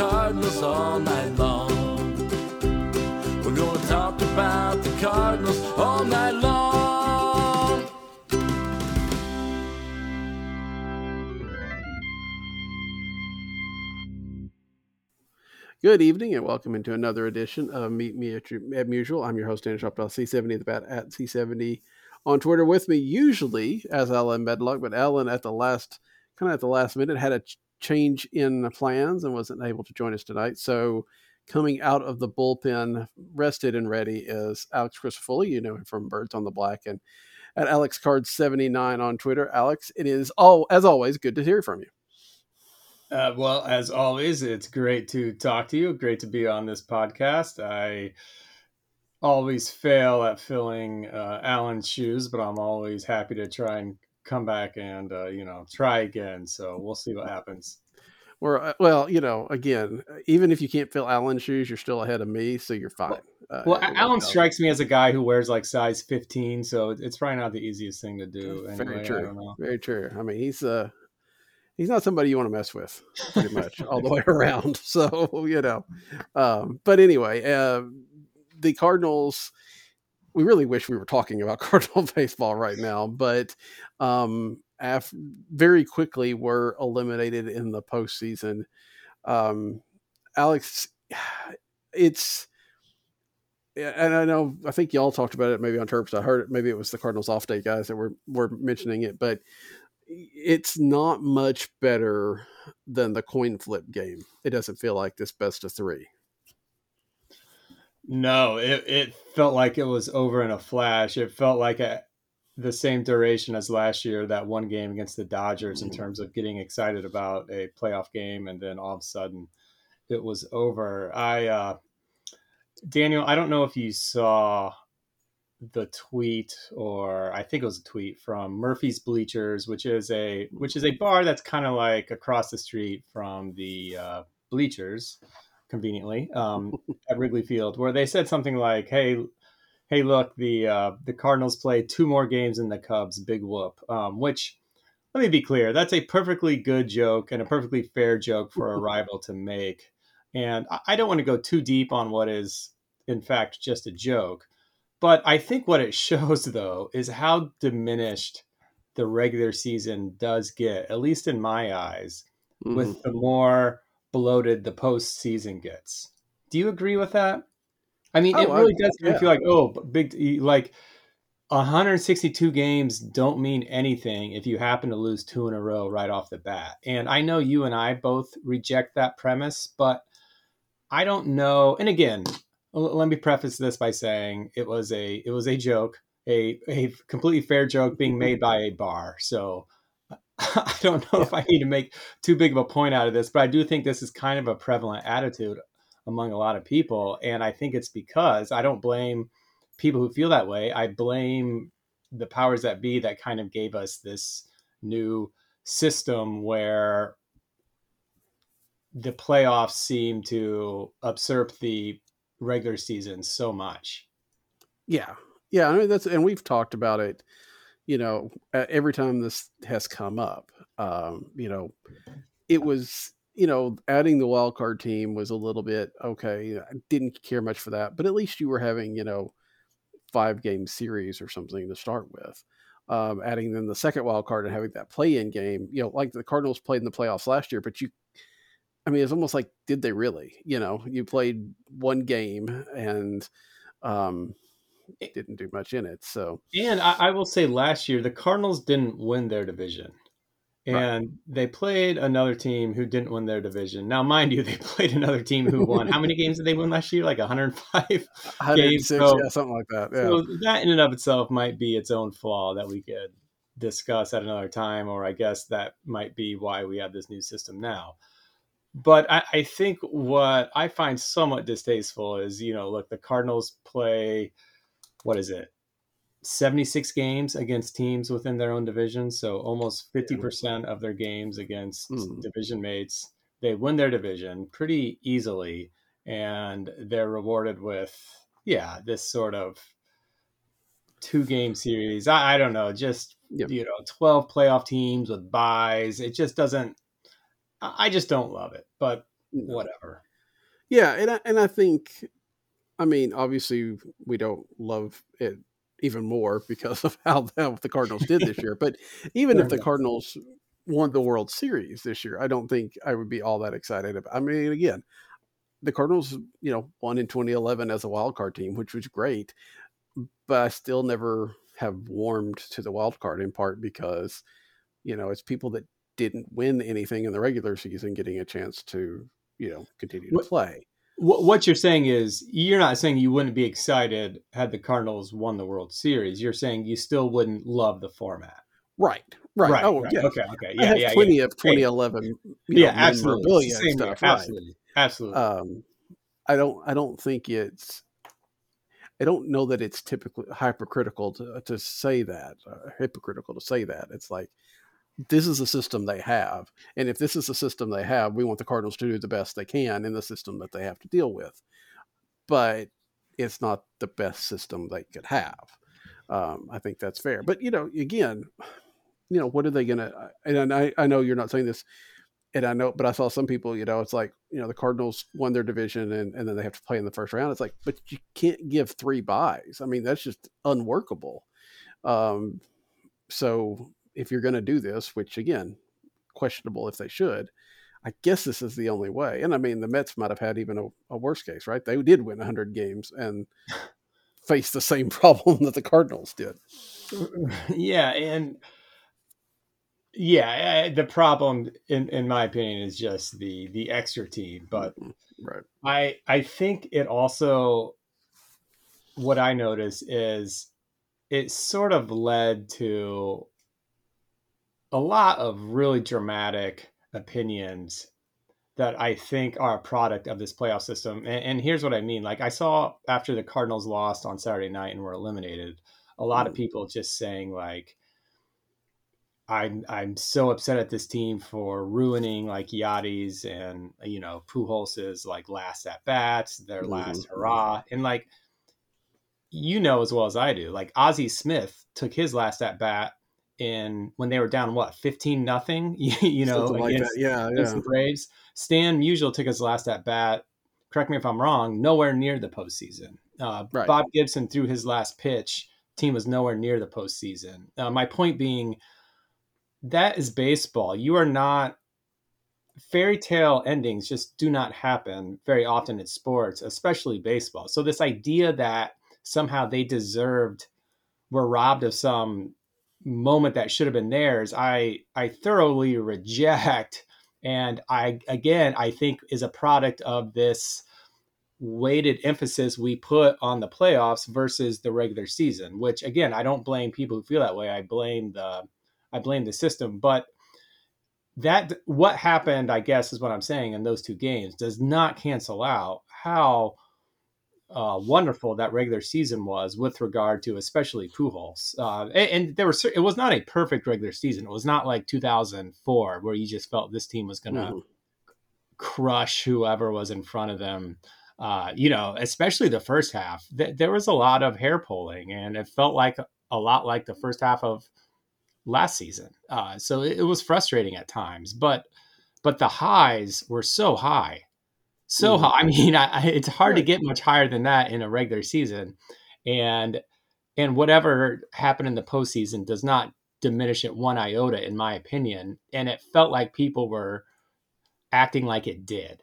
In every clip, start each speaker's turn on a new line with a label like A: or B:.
A: Cardinals all night long. We're gonna talk about the Cardinals all night long.
B: Good evening and welcome into another edition of Meet Me at, your, at Musial. I'm your host, Dan Shoptaw, C70 the Bat at C70 on Twitter with me, usually as Allen Medlock, but Allen at the last, kind of at the last minute, had a change in plans and wasn't able to join us tonight. So coming out of the bullpen, rested and ready, is Alex Crisafulli. You know him from Birds on the Black and at Alex Card 79 on Twitter. Alex, it is all as always good to hear from you.
C: Uh, well, as always, it's great to talk to you. Great to be on this podcast. I always fail at filling uh, Allen's shoes, but I'm always happy to try and come back and uh, you know try again. So we'll see what happens.
B: Or uh, well, you know, again, even if you can't fill Allen's shoes, you're still ahead of me, so you're fine. Uh,
C: Well, Alan strikes me as a guy who wears like size 15, so it's probably not the easiest thing to do.
B: Very
C: Anyway, I
B: true.
C: don't know.
B: Very true. I mean, he's uh he's not somebody you want to mess with, pretty much all the way around. So you know, um, but anyway, uh, the Cardinals. We really wish we were talking about Cardinal baseball right now, but um, af- very quickly were eliminated in the postseason. Um, Alex, it's and I know I think y'all talked about it maybe on Terps. I heard it. Maybe it was the Cardinals off day guys that were were mentioning it, but it's not much better than the coin flip game. It doesn't feel like this best of three.
C: No, it, it felt like it was over in a flash. It felt like a, the same duration as last year, that one game against the Dodgers, in
B: Mhm.
C: terms of getting excited about a playoff game, and then all of a sudden it was over. I, uh, Daniel, I don't know if you saw the tweet or I think it was a tweet from Murphy's Bleachers, which is a which is a bar that's kind of like across the street from the uh, bleachers, conveniently um, at Wrigley Field, where they said something like, "Hey, hey, look, the uh, the Cardinals play two more games than the Cubs. Big whoop." Um, which, let me be clear, that's a perfectly good joke and a perfectly fair joke for a rival to make. And I- I don't want to go too deep on what is, in fact, just a joke. But I think what it shows, though, is how diminished the regular season does get, at least in my eyes,
B: Mhm.
C: with the more bloated the postseason gets. Do you agree with that? I mean, it
B: Oh, I-
C: really does
B: yeah.
C: feel like, oh, big, like 162 games don't mean anything if you happen to lose two in a row right off the bat. And I know you and I both reject that premise, but I don't know. And again, let me preface this by saying it was a it was a joke, a a completely fair joke being made by a bar. So I don't know if I need to make too big of a point out of this, but I do think this is kind of a prevalent attitude among a lot of people, and I think it's because I don't blame people who feel that way. I blame the powers that be that kind of gave us this new system where the playoffs seem to usurp the regular season so much.
B: Yeah, yeah. I mean that's and we've talked about it. You know, every time this has come up, um, you know, it was you know adding the wild card team was a little bit okay. I didn't care much for that, but at least you were having you know five game series or something to start with. Um, adding then the second wild card and having that play in game, you know, like the Cardinals played in the playoffs last year, but you I mean, it's almost like, did they really? You know, you played one game and um, didn't do much in it. So,
C: And I, I will say last year, the Cardinals didn't win their division.
B: Right.
C: And they played another team who didn't win their division. Now, mind you, they played another team who won. How many games did they win last year? Like 105?
B: 106,
C: so-
B: yeah, something like that. Yeah.
C: So that in and of itself might be its own flaw that we could discuss at another time, or I guess that might be why we have this new system now. but I, I think what I find somewhat distasteful is, you know, look, the Cardinals play, what is it, 76 games against teams within their own division. So almost 50% of their games against
B: Mm.
C: division mates. They win their division pretty easily, and they're rewarded with, yeah, this sort of two game series. I, I don't know, just,
B: Yeah.
C: you know, 12 playoff teams with buys. It just doesn't, I I just don't love it, but whatever.
B: Yeah, and I, and I think, I mean, obviously we don't love it even more because of how, how the Cardinals did this year. But even if the. Cardinals won the World Series this year, I don't think I would be all that excited. About, I mean, again, the Cardinals, you know, won in 2011 as a wild card team, which was great, but I still never have warmed to the wild card in part because, you know, it's people that didn't win anything in the regular season getting a chance to, you know, continue to play.
C: What, you're saying is you're not saying you wouldn't be excited had the Cardinals won the World Series. You're saying you still wouldn't love the format.
B: Right, right. oh, yeah.
C: Okay. Okay.
B: I
C: Yeah.
B: have
C: Yeah.
B: plenty
C: yeah.
B: of 2011, you
C: yeah.
B: know,
C: Absolutely.
B: memorabilia
C: It's
B: and
C: the same here.
B: stuff. Right.
C: Absolutely. Absolutely.
B: Um, I don't, I don't think it's, I don't know that it's typically hypercritical to to say that, uh, hypocritical to say that. It's like this is the system they have, and if this is the system they have, we want the Cardinals to do the best they can in the system that they have to deal with. But it's not the best system they could have. Um, I think that's fair. But you know, again, you know, what are they gonna? And I, I know you're not saying this, and I know, but I saw some people, you know, it's like, you know, the Cardinals won their division and, and then they have to play in the first round. It's like, but you can't give three buys. I mean, that's just unworkable. Um, so if you're going to do this, which again, questionable if they should, I guess this is the only way. And I mean, the Mets might have had even a, a worse case, right? They did win 100 games and face the same problem that the Cardinals did.
C: yeah. And yeah, I- the problem, in, in my opinion, is just the the extra team. But mm-hmm,
B: Right.
C: I I think it also what I notice is it sort of led to a lot of really dramatic opinions that I think are a product of this playoff system. And, and here's what I mean. Like I saw after the Cardinals lost on Saturday night and were eliminated, a lot of
B: Mm.
C: people just saying like I'm I'm so upset at this team for ruining like Yadi's and you know Pujols' like last at bats, their last
B: Mhm.
C: hurrah, and like you know as well as I do, like Ozzie Smith took his last at bat in when they were down what fifteen nothing, you know
B: like
C: against,
B: that. Yeah.
C: against
B: Yeah.
C: the Braves. Stan Musial took his last at bat. Correct me if I'm wrong. Nowhere near the postseason. Uh,
B: Right.
C: Bob Gibson threw his last pitch. Team was nowhere near the postseason. Uh, my point being, that is baseball. You are not fairy tale endings just do not happen very often in sports, especially baseball. So this idea that somehow they deserved were robbed of some moment that should have been theirs, I I thoroughly reject. And I again I think is a product of this weighted emphasis we put on the playoffs versus the regular season, which again I don't blame people who feel that way. I blame the I blame the system, but that what happened, I guess, is what I'm saying in those two games does not cancel out how uh, wonderful that regular season was with regard to especially Pujols. Uh, and, and there was it was not a perfect regular season. It was not like 2004 where you just felt this team was going to
B: Mhm.
C: crush whoever was in front of them. Uh, you know, especially the first half. Th- there was a lot of hair pulling, and it felt like a lot like the first half of last season. Uh, so it, it was frustrating at times, but but the highs were so high, so high. I mean, I, I, it's hard to get much higher than that in a regular season, and and whatever happened in the postseason does not diminish it one iota, in my opinion. And it felt like people were acting like it did.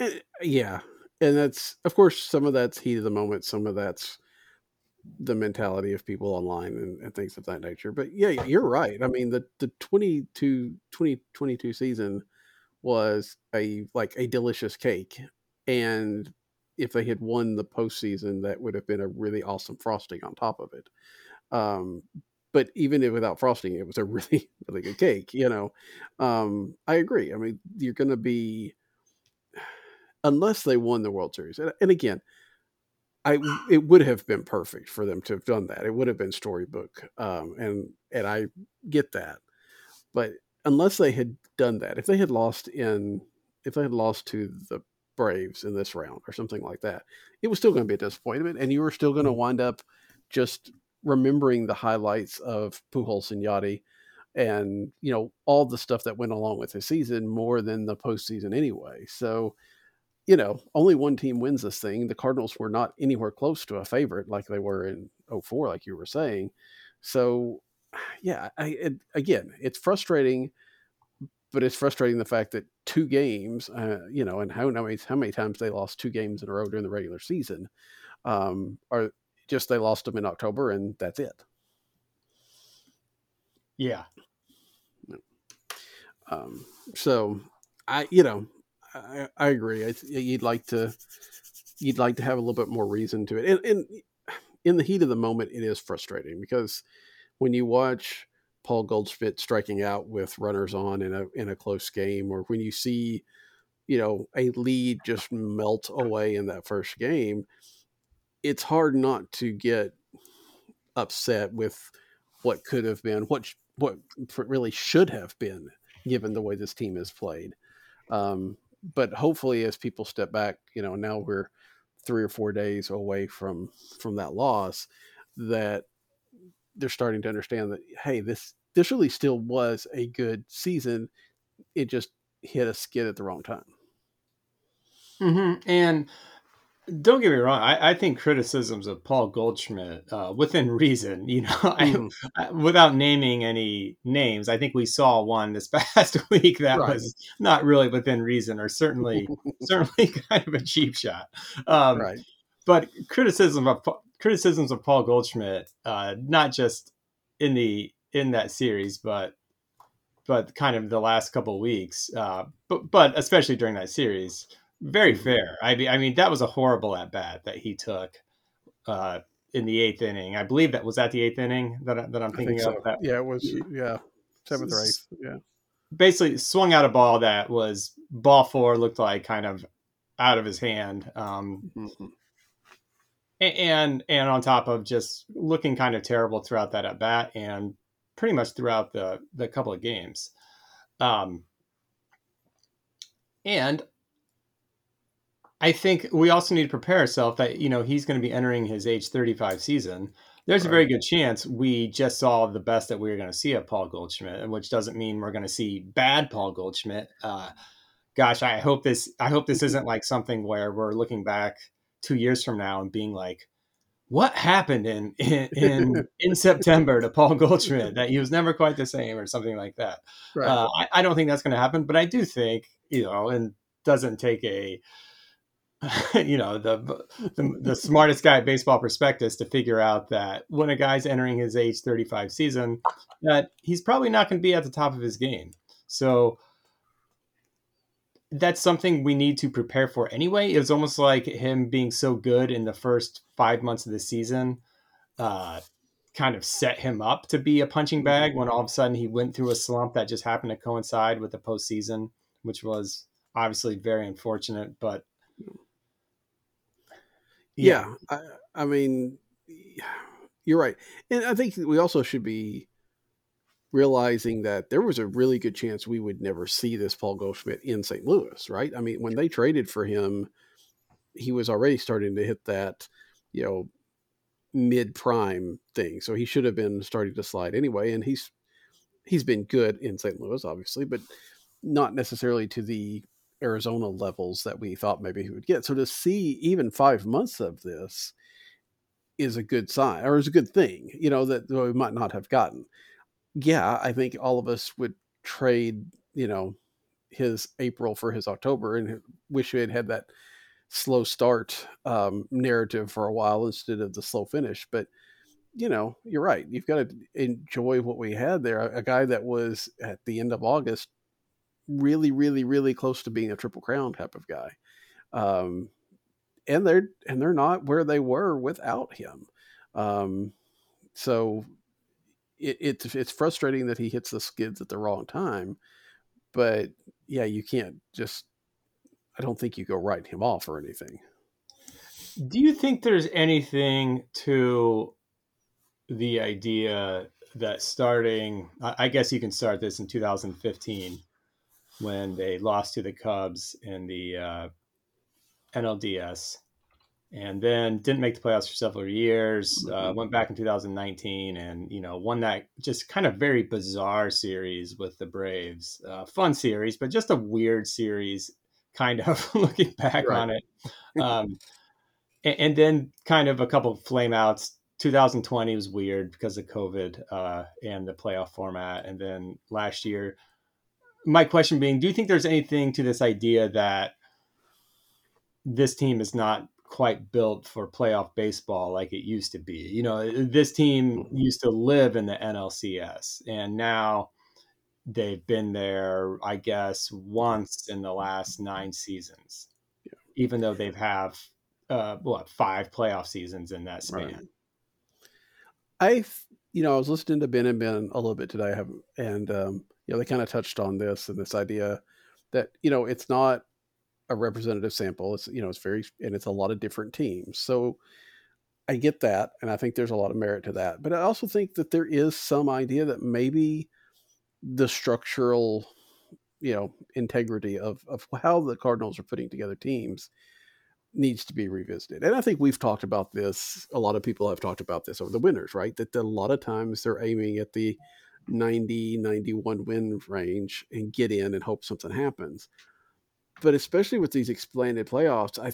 B: Eh, yeah and that's of course some of that's heat of the moment some of that's the mentality of people online and, and things of that nature but yeah you're right i mean the the 22 2022 season was a like a delicious cake and if they had won the postseason that would have been a really awesome frosting on top of it um but even if without frosting, it was a really really good cake. You know, um, I agree. I mean, you're going to be unless they won the World Series, and, and again. I, it would have been perfect for them to have done that. It would have been storybook, um, and and I get that, but unless they had done that, if they had lost in, if they had lost to the Braves in this round or something like that, it was still going to be a disappointment, and you were still going to mm-hmm. wind up just remembering the highlights of Pujols and Yadi, and you know all the stuff that went along with the season more than the postseason anyway. So, you know, only one team wins this thing. The Cardinals were not anywhere close to a favorite like they were in 04, like you were saying. So, yeah, I, it, again, it's frustrating but it's frustrating the fact that two games, uh, you know, and how many how many times they lost two games in a row during the regular season, um, are just they lost them in October and that's it.
C: Yeah.
B: Um, so I, you know, I, I agree. I, you'd like to, you'd like to have a little bit more reason to it. And, and in the heat of the moment, it is frustrating because when you watch Paul Goldschmidt striking out with runners on in a in a close game, or when you see, you know, a lead just melt away in that first game, it's hard not to get upset with what could have been, what what really should have been, given the way this team has played. Um, but hopefully, as people step back, you know, now we're three or four days away from from that loss, that they're starting to understand that hey, this this really still was a good season. It just hit a skid at the wrong time.
C: Mm-hmm. And don't get me wrong, I, I, think criticisms of Paul Goldschmidt, uh, within reason, you know, mm. I, without naming any names, I think we saw one this past week that right. was not really within reason, or certainly, certainly kind of a cheap shot. Um, right. But criticism of criticisms of Paul Goldschmidt, uh, not just in the in that series, but but kind of the last couple weeks, uh, but but especially during that series, very mm-hmm. fair. I mean, I mean that was a horrible at bat that he took uh, in the eighth inning. I believe that was that the eighth inning that that I'm thinking think
B: of. So. Yeah, it was. Yeah, seventh or eighth. Yeah,
C: basically swung out a ball that was ball four looked like kind of out of his hand. Um, mm-hmm and and on top of just looking kind of terrible throughout that at bat and pretty much throughout the the couple of games. Um, and I think we also need to prepare ourselves that you know he's going to be entering his age 35 season. There's right. a very good chance we just saw the best that we are going to see of Paul Goldschmidt, which doesn't mean we're going to see bad Paul Goldschmidt. Uh, gosh, I hope this I hope this isn't like something where we're looking back two years from now and being like, what happened in in in, in, September to Paul Goldschmidt that he was never quite the same or something like that. Right. Uh, I, I, don't think that's going to happen, but I do think you know, and doesn't take a you know the, the the smartest guy at Baseball Prospectus to figure out that when a guy's entering his age 35 season, that he's probably not going to be at the top of his game. So that's something we need to prepare for anyway. It was almost like him being so good in the first five months of the season, uh, kind of set him up to be a punching bag when all of a sudden he went through a slump that just happened to coincide with the postseason, which was obviously very unfortunate. But
B: yeah, yeah I, I mean, you're right. And I think we also should be realizing that there was a really good chance we would never see this Paul Goldschmidt in St. Louis, right? I mean, when they traded for him, he was already starting to hit that, you know, mid prime thing. So he should have been starting to slide anyway. And he's he's been good in St. Louis, obviously, but not necessarily to the Arizona levels that we thought maybe he would get. So to see even five months of this is a good sign or is a good thing, you know, that we might not have gotten yeah, I think all of us would trade, you know, his April for his October and wish we had had that slow start um, narrative for a while instead of the slow finish. But, you know, you're right. You've got to enjoy what we had there. A guy that was at the end of August really, really, really close to being a triple crown type of guy. Um, and they're and they're not where they were without him. Um, so it, it's it's frustrating that he hits the skids at the wrong time, but yeah, you can't just. I don't think you go write him off or anything.
C: Do you think there's anything to the idea that starting, I guess you can start this in 2015 when they lost to the Cubs in the uh, NLDS and then didn't make the playoffs for several years. Uh, mm-hmm. went back in 2019 and you know won that just kind of very bizarre series with the Braves. Uh, fun series, but just a weird series, kind of looking back right. on it. Um, and, and, then kind of a couple of flameouts. 2020 was weird because of COVID uh, and the playoff format, and then last year. My question being, do you think there's anything to this idea that this team is not quite built for playoff baseball like it used to be. You know, this team mm-hmm. used to live in the NLCS, and now they've been there, I guess, once in the last nine seasons, yeah. even though they've have uh, what five playoff seasons in that span. Right.
B: I, you know, I was listening to Ben and Ben a little bit today, and um, you know, they kind of touched on this and this idea that you know it's not a representative sample. It's you know it's very and it's a lot of different teams. So I get that, and I think there's a lot of merit to that. But I also think that there is some idea that maybe the structural, you know, integrity of of how the Cardinals are putting together teams needs to be revisited. And I think we've talked about this. A lot of people have talked about this over the winners, right? That a lot of times they're aiming at the 90, 91 win range and get in and hope something happens but especially with these expanded playoffs, I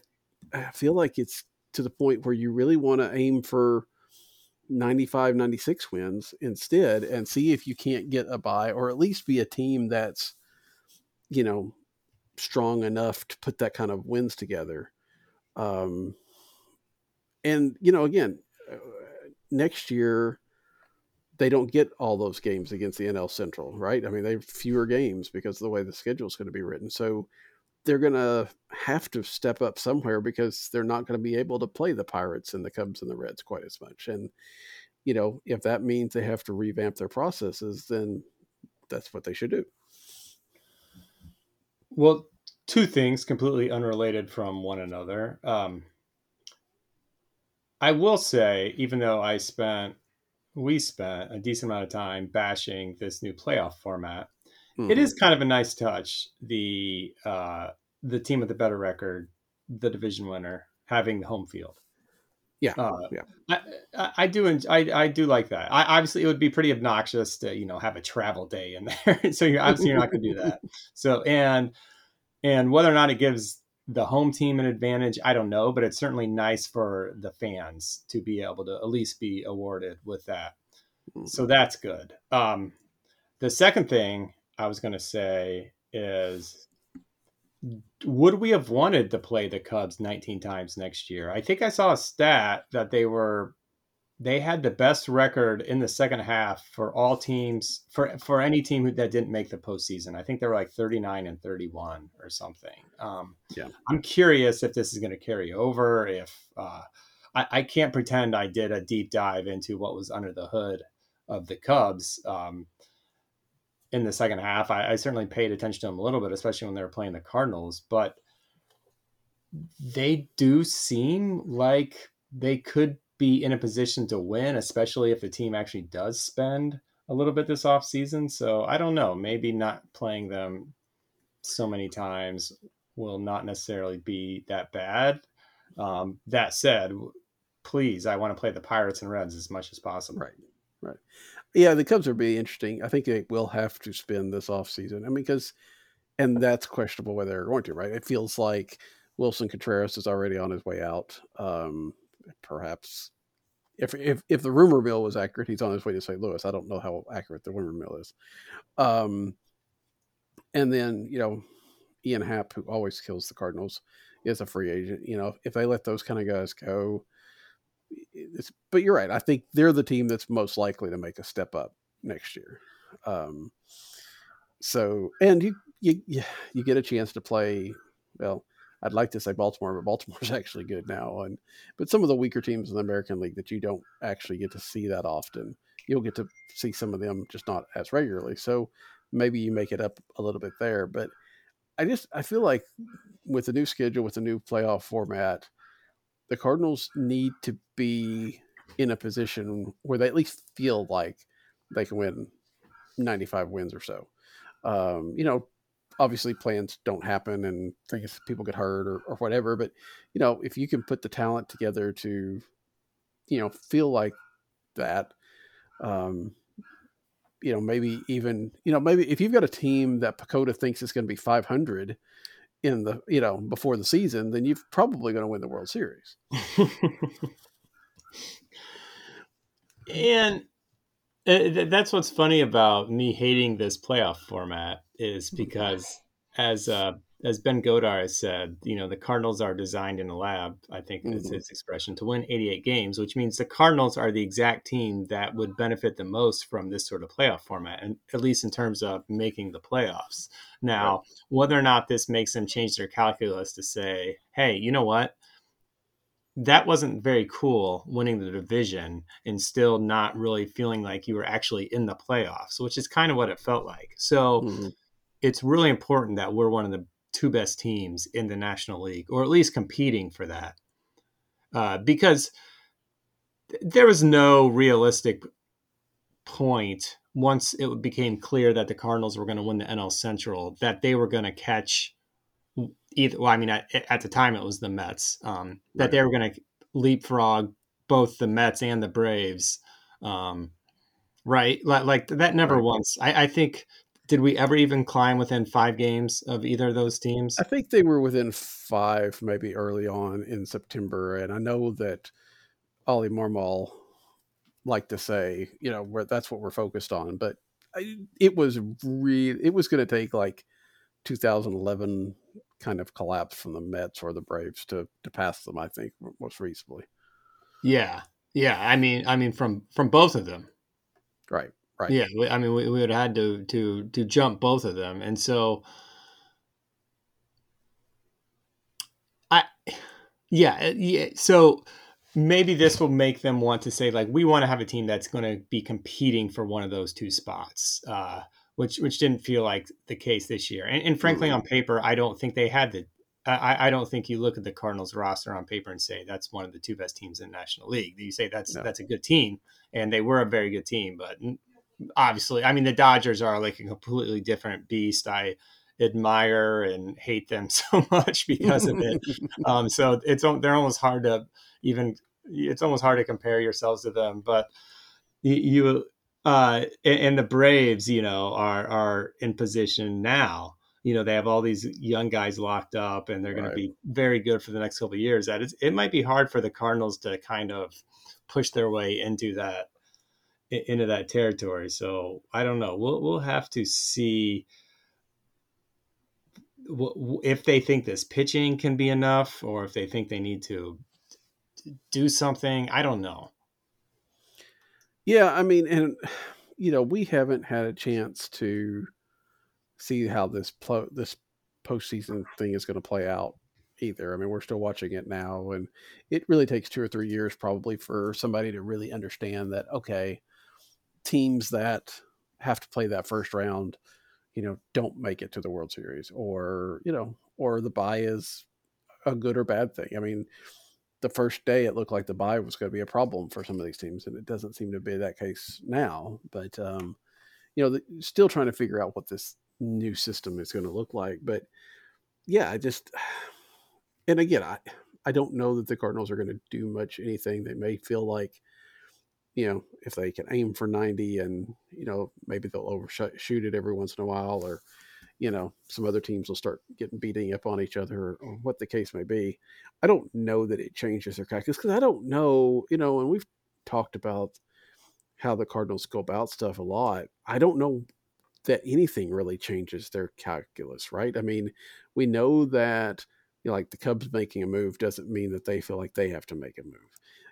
B: I feel like it's to the point where you really want to aim for 95, 96 wins instead and see if you can't get a buy or at least be a team that's, you know, strong enough to put that kind of wins together. Um, and, you know, again, uh, next year, they don't get all those games against the NL Central, right? I mean, they have fewer games because of the way the schedule is going to be written. So they're going to have to step up somewhere because they're not going to be able to play the Pirates and the Cubs and the Reds quite as much. And, you know, if that means they have to revamp their processes, then that's what they should do.
C: Well, two things completely unrelated from one another. Um, I will say, even though I spent, we spent a decent amount of time bashing this new playoff format, Mm-hmm. It is kind of a nice touch. The uh, the team with the better record, the division winner, having the home field.
B: Yeah, uh, yeah.
C: I, I do. I, I do like that. I, obviously, it would be pretty obnoxious to you know have a travel day in there. so you're obviously you're not going to do that. So and and whether or not it gives the home team an advantage, I don't know, but it's certainly nice for the fans to be able to at least be awarded with that. So mm-hmm. that's good. Um, the second thing I was going to say is would we have wanted to play the Cubs 19 times next year? I think I saw a stat that they were they had the best record in the second half for all teams for for any team that didn't make the postseason. I think they were like 39 and 31 or something. Um, yeah, I'm curious if this is going to carry over. If uh, I, I, can't pretend I did a deep dive into what was under the hood of the Cubs. Um, in the second half. I, I, certainly paid attention to them a little bit, especially when they were playing the Cardinals, but they do seem like they could be in a position to win, especially if the team actually does spend a little bit this off season. So I don't know, maybe not playing them so many times will not necessarily be that bad. Um, that said, please, I want to play the Pirates and Reds as much as possible.
B: Right. Right. Yeah, the Cubs are be interesting. I think they will have to spend this offseason. I mean, because, and that's questionable whether they're going to, right? It feels like Willson Contreras is already on his way out. Um, perhaps if, if, if the rumor mill was accurate, he's on his way to St. Louis. I don't know how accurate the rumor mill is. Um, and then, you know, Ian Happ, who always kills the Cardinals, is a free agent. You know, if they let those kind of guys go, but you're right. I think they're the team that's most likely to make a step up next year. Um, so, and you, you, you get a chance to play. Well, I'd like to say Baltimore, but Baltimore's actually good now. And but some of the weaker teams in the American League that you don't actually get to see that often, you'll get to see some of them just not as regularly. So maybe you make it up a little bit there. But I just I feel like with the new schedule, with the new playoff format, the Cardinals need to be in a position where they at least feel like they can win 95 wins or so. Um, you know, obviously plans don't happen and things people get hurt or, or whatever, but you know, if you can put the talent together to, you know, feel like that, um, you know, maybe even, you know, maybe if you've got a team that PECOTA thinks is going to be 500 in the, you know, before the season, then you're probably going to win the World Series.
C: and uh, that's what's funny about me hating this playoff format is mm-hmm. because as uh, as Ben Godar has said, you know, the Cardinals are designed in a lab, I think mm-hmm. is his expression, to win 88 games, which means the Cardinals are the exact team that would benefit the most from this sort of playoff format, and at least in terms of making the playoffs. Now, right. whether or not this makes them change their calculus to say, hey, you know what? That wasn't very cool winning the division and still not really feeling like you were actually in the playoffs, which is kind of what it felt like. So mm-hmm. it's really important that we're one of the two best teams in the National League, or at least competing for that. Uh, because there was no realistic point once it became clear that the Cardinals were going to win the NL Central that they were going to catch either. Well, I mean, at, at, the time it was the Mets um, that right. they were going to leapfrog both the Mets and the Braves. Um, right, like, that never right. once. I, I think did we ever even climb within five games of either of those teams?
B: I think they were within five, maybe early on in September. And I know that Oli Marmol liked to say, you know, where that's what we're focused on. But I, it was really, it was going to take like 2011 kind of collapse from the Mets or the Braves to to pass them. I think most reasonably.
C: Yeah, yeah. I mean, I mean, from from both of them.
B: Right. Right.
C: Yeah, I mean, we, we would have had to to to jump both of them, and so I, yeah, uh, yeah. So maybe this will make them want to say like we want to have a team that's going to be competing for one of those two spots, uh, which which didn't feel like the case this year. And, and frankly, mm-hmm. on paper, I don't think they had the. I, I don't think you look at the Cardinals roster on paper and say that's one of the two best teams in the National League. You say that's no. that's a good team, and they were a very good team, but obviously, I mean, the Dodgers are like a completely different beast. I admire and hate them so much because of it. um, so it's they're almost hard to even. It's almost hard to compare yourselves to them, but you uh, and the Braves, you know, are are in position now. You know, they have all these young guys locked up, and they're going right. to be very good for the next couple of years. That it might be hard for the Cardinals to kind of push their way into that into that territory. So I don't know. We'll we'll have to see if they think this pitching can be enough, or if they think they need to do something. I don't know.
B: Yeah, I mean, and you know, we haven't had a chance to see how this pl- this postseason thing is going to play out either. I mean, we're still watching it now, and it really takes two or three years probably for somebody to really understand that. Okay, teams that have to play that first round, you know, don't make it to the World Series, or you know, or the buy is a good or bad thing. I mean, the first day it looked like the buy was going to be a problem for some of these teams, and it doesn't seem to be that case now. But um, you know, the, still trying to figure out what this new system is going to look like. But yeah, I just and again, I I don't know that the Cardinals are going to do much anything. They may feel like you know, if they can aim for 90 and, you know, maybe they'll overshoot it every once in a while or, you know, some other teams will start getting beating up on each other or what the case may be. I don't know that it changes their calculus because I don't know, you know, and we've talked about how the Cardinals go about stuff a lot. I don't know that anything really changes their calculus, right? I mean, we know that, you know, like the Cubs making a move doesn't mean that they feel like they have to make a move.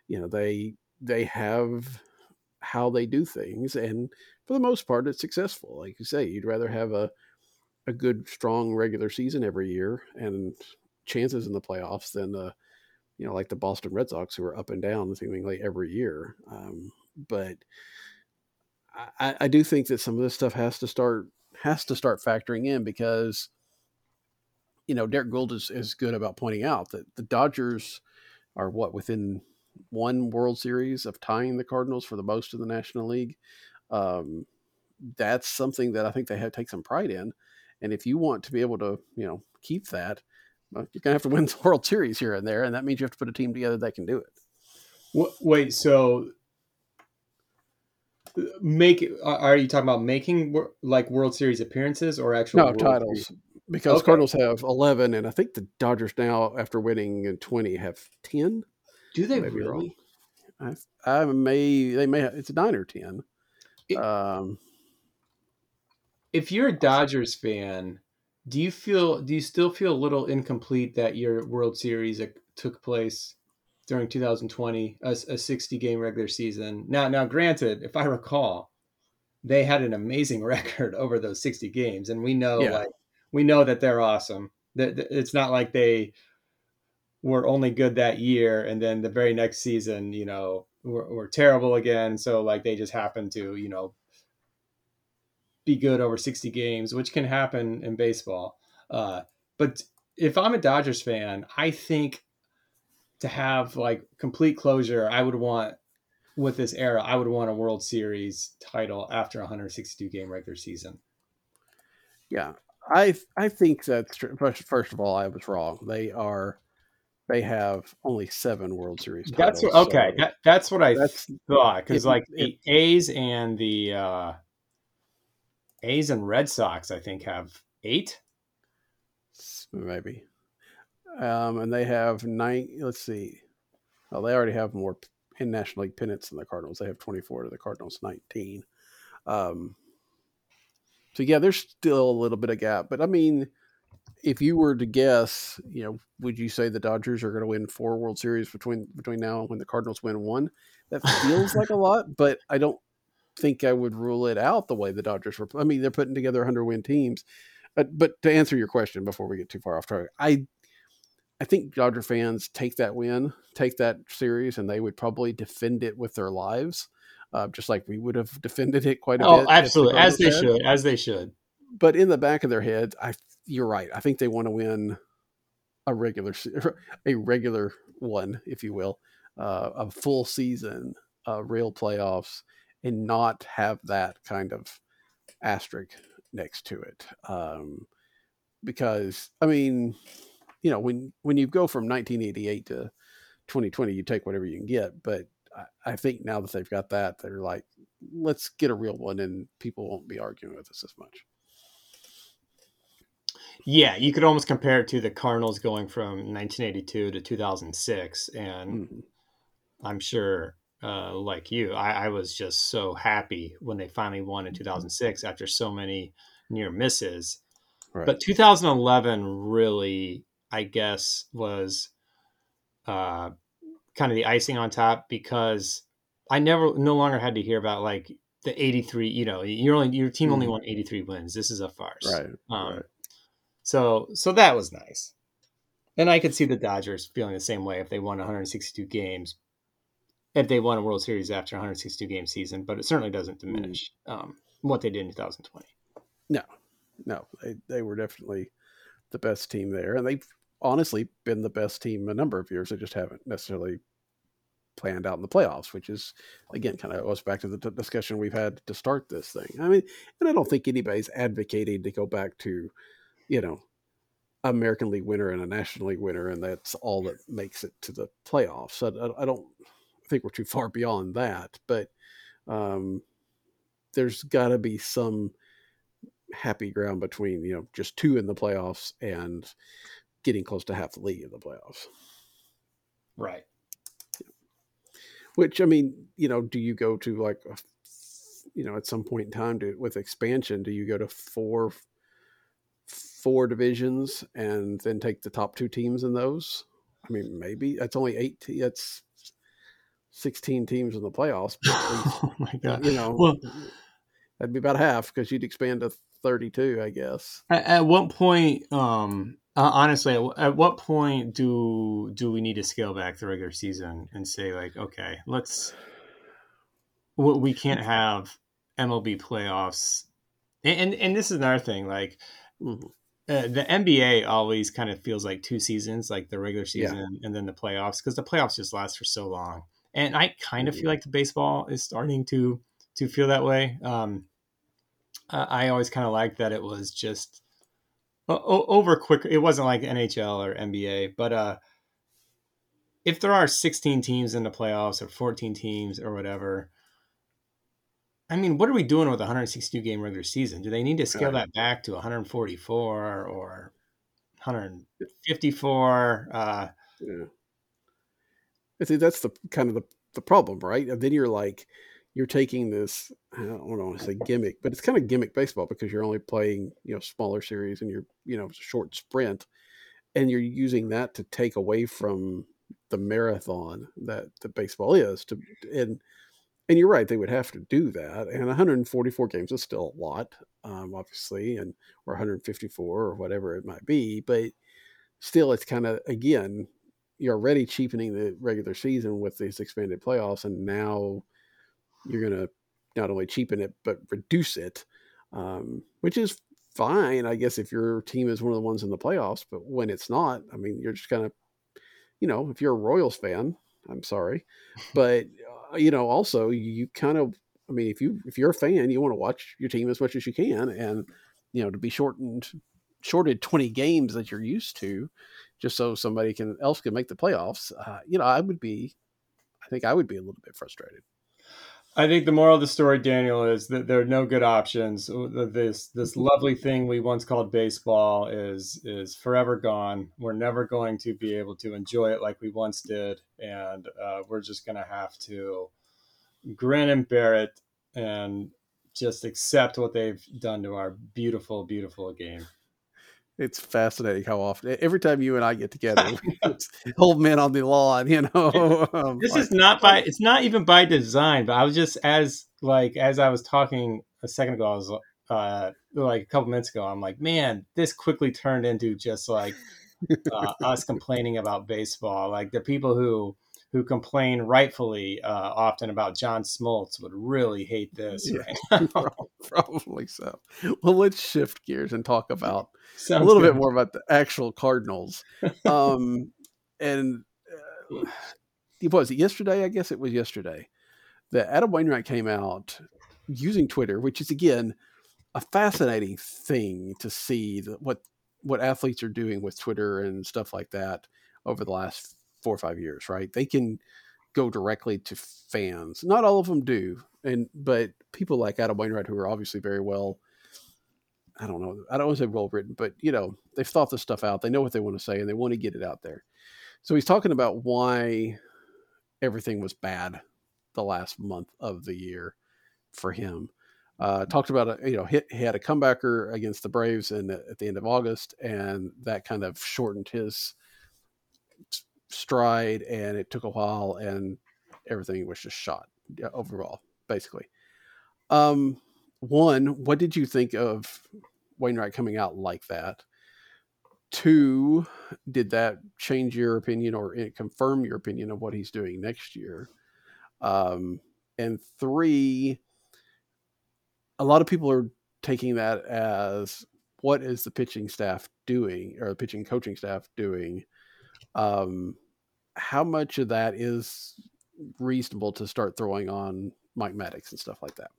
B: You know, they they have how they do things, and for the most part, it's successful. Like you say, you'd rather have a a good, strong regular season every year and chances in the playoffs than uh, you know, like the Boston Red Sox who are up and down seemingly every year. Um, but I, I do think that some of this stuff has to start has to start factoring in because you know Derrick Goold is, is good about pointing out that the Dodgers are what within one World Series of tying the Cardinals for the most in the National League. Um, that's something that I think they have take some pride in. And if you want to be able to, you know, keep that, you're gonna have to win the World Series here and there, and that means you have to put a team together that can do it.
C: Wait, so make are you talking about making like World Series appearances or actual
B: no
C: World
B: titles?
C: Series?
B: Because
C: Okay.
B: Cardinals have eleven, and I think the Dodgers now, after winning in twenty, have ten.
C: Do they
B: Maybe
C: really?
B: I, I may they may have, it's nine or ten.
C: It-
B: um,
C: If you're a Dodgers fan, do you feel do you still feel a little incomplete that your World Series uh, took place during 2020, a, a 60 game regular season? Now, now, granted, if I recall, they had an amazing record over those 60 games, and we know
B: Yeah.
C: like we know that they're awesome. That that- it's not like they were only good that year, and then the very next season, you know, were, were terrible again. So like they just happened to, you know, be good over 60 games, which can happen in baseball. Uh, but if I'm a Dodgers fan, I think to have like complete closure, I would want with this era, I would want a World Series title after a 162 game regular season.
B: yeah, I I think that's true. First, first of all, I was wrong. They are they have only seven World Series.
C: That's what, okay.
B: so
C: That, that's what I
B: that's
C: thought because like
B: it-
C: the A's and the uh, A's and Red Sox, I think, have eight.
B: maybe. Um, and they have nine. Let's see. Well, they already have more in National League pennants than the Cardinals. They have twenty four to the Cardinals nineteen. Um, so yeah, there's still a little bit of gap, but I mean, if you were to guess, you know, would you say the Dodgers are going to win four World Series between between now and when the Cardinals win one? That feels like a lot, but I don't think I would rule it out the way the Dodgers were. I mean, they're putting together 100 win teams. But, but to answer your question before we get too far off track, I I think Dodger fans take that win, take that series, and they would probably defend it with their lives, uh, just like we would have defended it quite a bit.
C: Oh, absolutely, as they
B: had
C: should, as they should.
B: But in the back of their heads, I you're right. I think they want to win a regular a regular one, if you will, uh, a full season, uh, real playoffs, and not have that kind of asterisk next to it. Um, because I mean, you know, when when you go from 1988 to 2020, you take whatever you can get. But I, I think now that they've got that, they're like, let's get a real one, and people won't be arguing with us as much.
C: Yeah, you could almost compare it to the Cardinals going from 1982 to 2006, and
B: Mhm.
C: I'm sure, uh, like you, I, I was just so happy when they finally won in 2006 after so many near misses.
B: Right.
C: But 2011 really, I guess, was uh, kind of the icing on top because I never, no longer had to hear about like the 83. You know, you're only your team only
B: Mhm.
C: won 83 wins. This is a farce.
B: right.
C: Um,
B: right.
C: So so that was nice. And I could see the Dodgers feeling the same way if they won 162 games, if they won a World Series after 162 game season. But it certainly doesn't diminish um, what they did in 2020.
B: No, no, they, they were definitely the best team there. And they've honestly been the best team a number of years. They just haven't necessarily planned out in the playoffs, which is, again, kind of goes back to the d- discussion we've had to start this thing. I mean, and I don't think anybody's advocating to go back to, you know, American League winner and a National League winner, and that's all that makes it to the playoffs. I, I don't think we're too far beyond that, but um, there's got to be some happy ground between you know just two in the playoffs and getting close to half the league in the playoffs.
C: Right.
B: Which I mean, you know, do you go to like, you know, at some point in time with expansion, do you go to four four divisions and then take the top two teams in those? I mean, maybe that's only eight. te- That's sixteen teams in the playoffs. But least,
C: oh my God.
B: you know,
C: Well-
B: that'd be about half because you'd expand to thirty-two, I guess.
C: At, at what point, um, uh, honestly, at, at what point do do we need to scale back the regular season and say like, okay, let's we we can't have MLB playoffs, and and, and this is another thing, like. Uh, the NBA always kind of feels like two seasons, like the regular
B: Yeah.
C: season and then the playoffs, because the playoffs just last for so long. And I kind of feel like the baseball is starting to to feel that way. Um, I always kind of liked that it was just over quick. It wasn't like NHL or NBA, but uh, if there are 16 teams in the playoffs or 14 teams or whatever, I mean, what are we doing with a 162 game regular season? Do they need to scale that back to 144 or 154? Uh,
B: Yeah. I think that's the kind of the, the problem, right? And then you're like, you're taking this, I don't want to say gimmick, but it's kind of gimmick baseball because you're only playing, you know, smaller series and you're, you know, short sprint. And you're using that to take away from the marathon that the baseball is to, and, and you're right, they would have to do that. And 144 games is still a lot, um, obviously, and, or 154 or whatever it might be. But still, it's kind of, again, you're already cheapening the regular season with these expanded playoffs, and now you're going to not only cheapen it but reduce it, um, which is fine, I guess, if your team is one of the ones in the playoffs. But when it's not, I mean, you're just kind of, you know, if you're a Royals fan, I'm sorry, but you know, also you kind of, I mean, if you if you're a fan, you want to watch your team as much as you can, and you know, to be shortened, shorted 20 games that you're used to, just so somebody can else can make the playoffs. Uh, you know, I would be, I think I would be a little bit frustrated.
C: I think the moral of the story, Daniel, is that there are no good options. This this lovely thing we once called baseball is is forever gone. We're never going to be able to enjoy it like we once did, and uh, we're just going to have to grin and bear it and just accept what they've done to our beautiful, beautiful game.
B: It's fascinating how often every time you and I get together, old men on the lawn. You know, um,
C: This is not by it's not even by design, but I was just as like as I was talking a second ago, I was uh like a couple minutes ago, I'm like, man, this quickly turned into just like uh, us complaining about baseball. Like the people who who complain rightfully uh, often about John Smoltz would really hate this
B: Yeah.
C: right
B: probably so. Well, let's shift gears and talk about
C: Sounds
B: a little
C: good.
B: bit more about the actual Cardinals. Um, and uh, it was it yesterday. I guess it was yesterday that Adam Wainwright came out using Twitter, which is again a fascinating thing to see that what what athletes are doing with Twitter and stuff like that over the last four or five years. Right? They can go directly to fans. Not all of them do, and but people like Adam Wainwright, who are obviously very well I don't know. I don't want to say well written, but you know, they've thought this stuff out. They know what they want to say and they want to get it out there. So he's talking about why everything was bad the last month of the year for him. Uh, talked about a, you know he, had a comebacker against the Braves and at the end of August, and that kind of shortened his stride, and it took a while, and everything was just shot overall, basically. Um, one, what did you think of Wainwright coming out like that? Two, did that change your opinion or confirm your opinion of what he's doing next year? Um, and three, a lot of people are taking that as what is the pitching staff doing or the pitching coaching staff doing? Um, how much of that is reasonable to start throwing on Mike Maddux and stuff like that?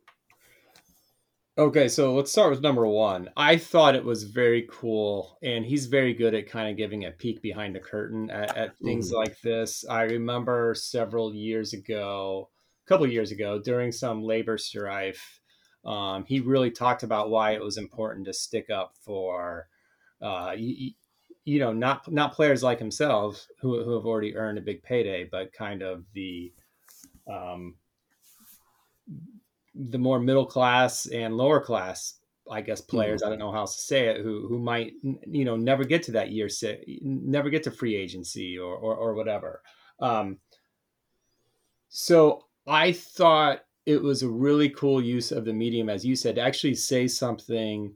C: Okay, so let's start with number one. I thought it was very cool, and he's very good at kind of giving a peek behind the curtain at, at things
B: Mhm.
C: like this. I remember several years ago, a couple years ago, during some labor strife, um, he really talked about why it was important to stick up for, uh, you know, not not players like himself who who have already earned a big payday, but kind of the um, the more middle class and lower class I guess players, I don't know how else to say it, who who might you know never get to that year never get to free agency or or, or whatever. Um, so I thought it was a really cool use of the medium, as you said, to actually say something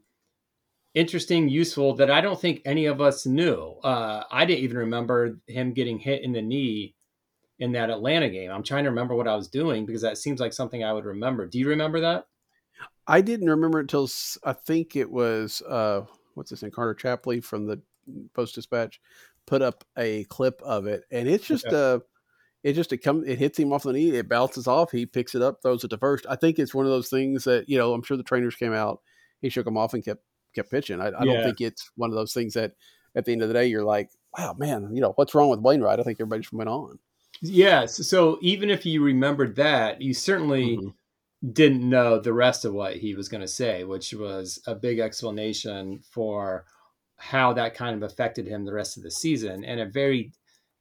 C: interesting, useful that I don't think any of us knew. Uh, I didn't even remember him getting hit in the knee in that Atlanta game. I'm trying to remember what I was doing because that seems like something I would remember. Do you remember that?
B: I didn't remember until I think it was uh, what's his name, Carter Chapley from the Post Dispatch, put up a clip of it, and it's just
C: Okay.
B: uh it just it comes it hits him off the knee, it bounces off, he picks it up, throws it to first. I think it's one of those things that you know I'm sure the trainers came out, he shook him off and kept kept pitching. I, I
C: Yeah.
B: don't think it's one of those things that at the end of the day you're like, wow, man, you know what's wrong with Wainwright? I think everybody just went on.
C: Yes. So even if you remembered that, you certainly
B: Mhm.
C: didn't know the rest of what he was going to say, which was a big explanation for how that kind of affected him the rest of the season and a very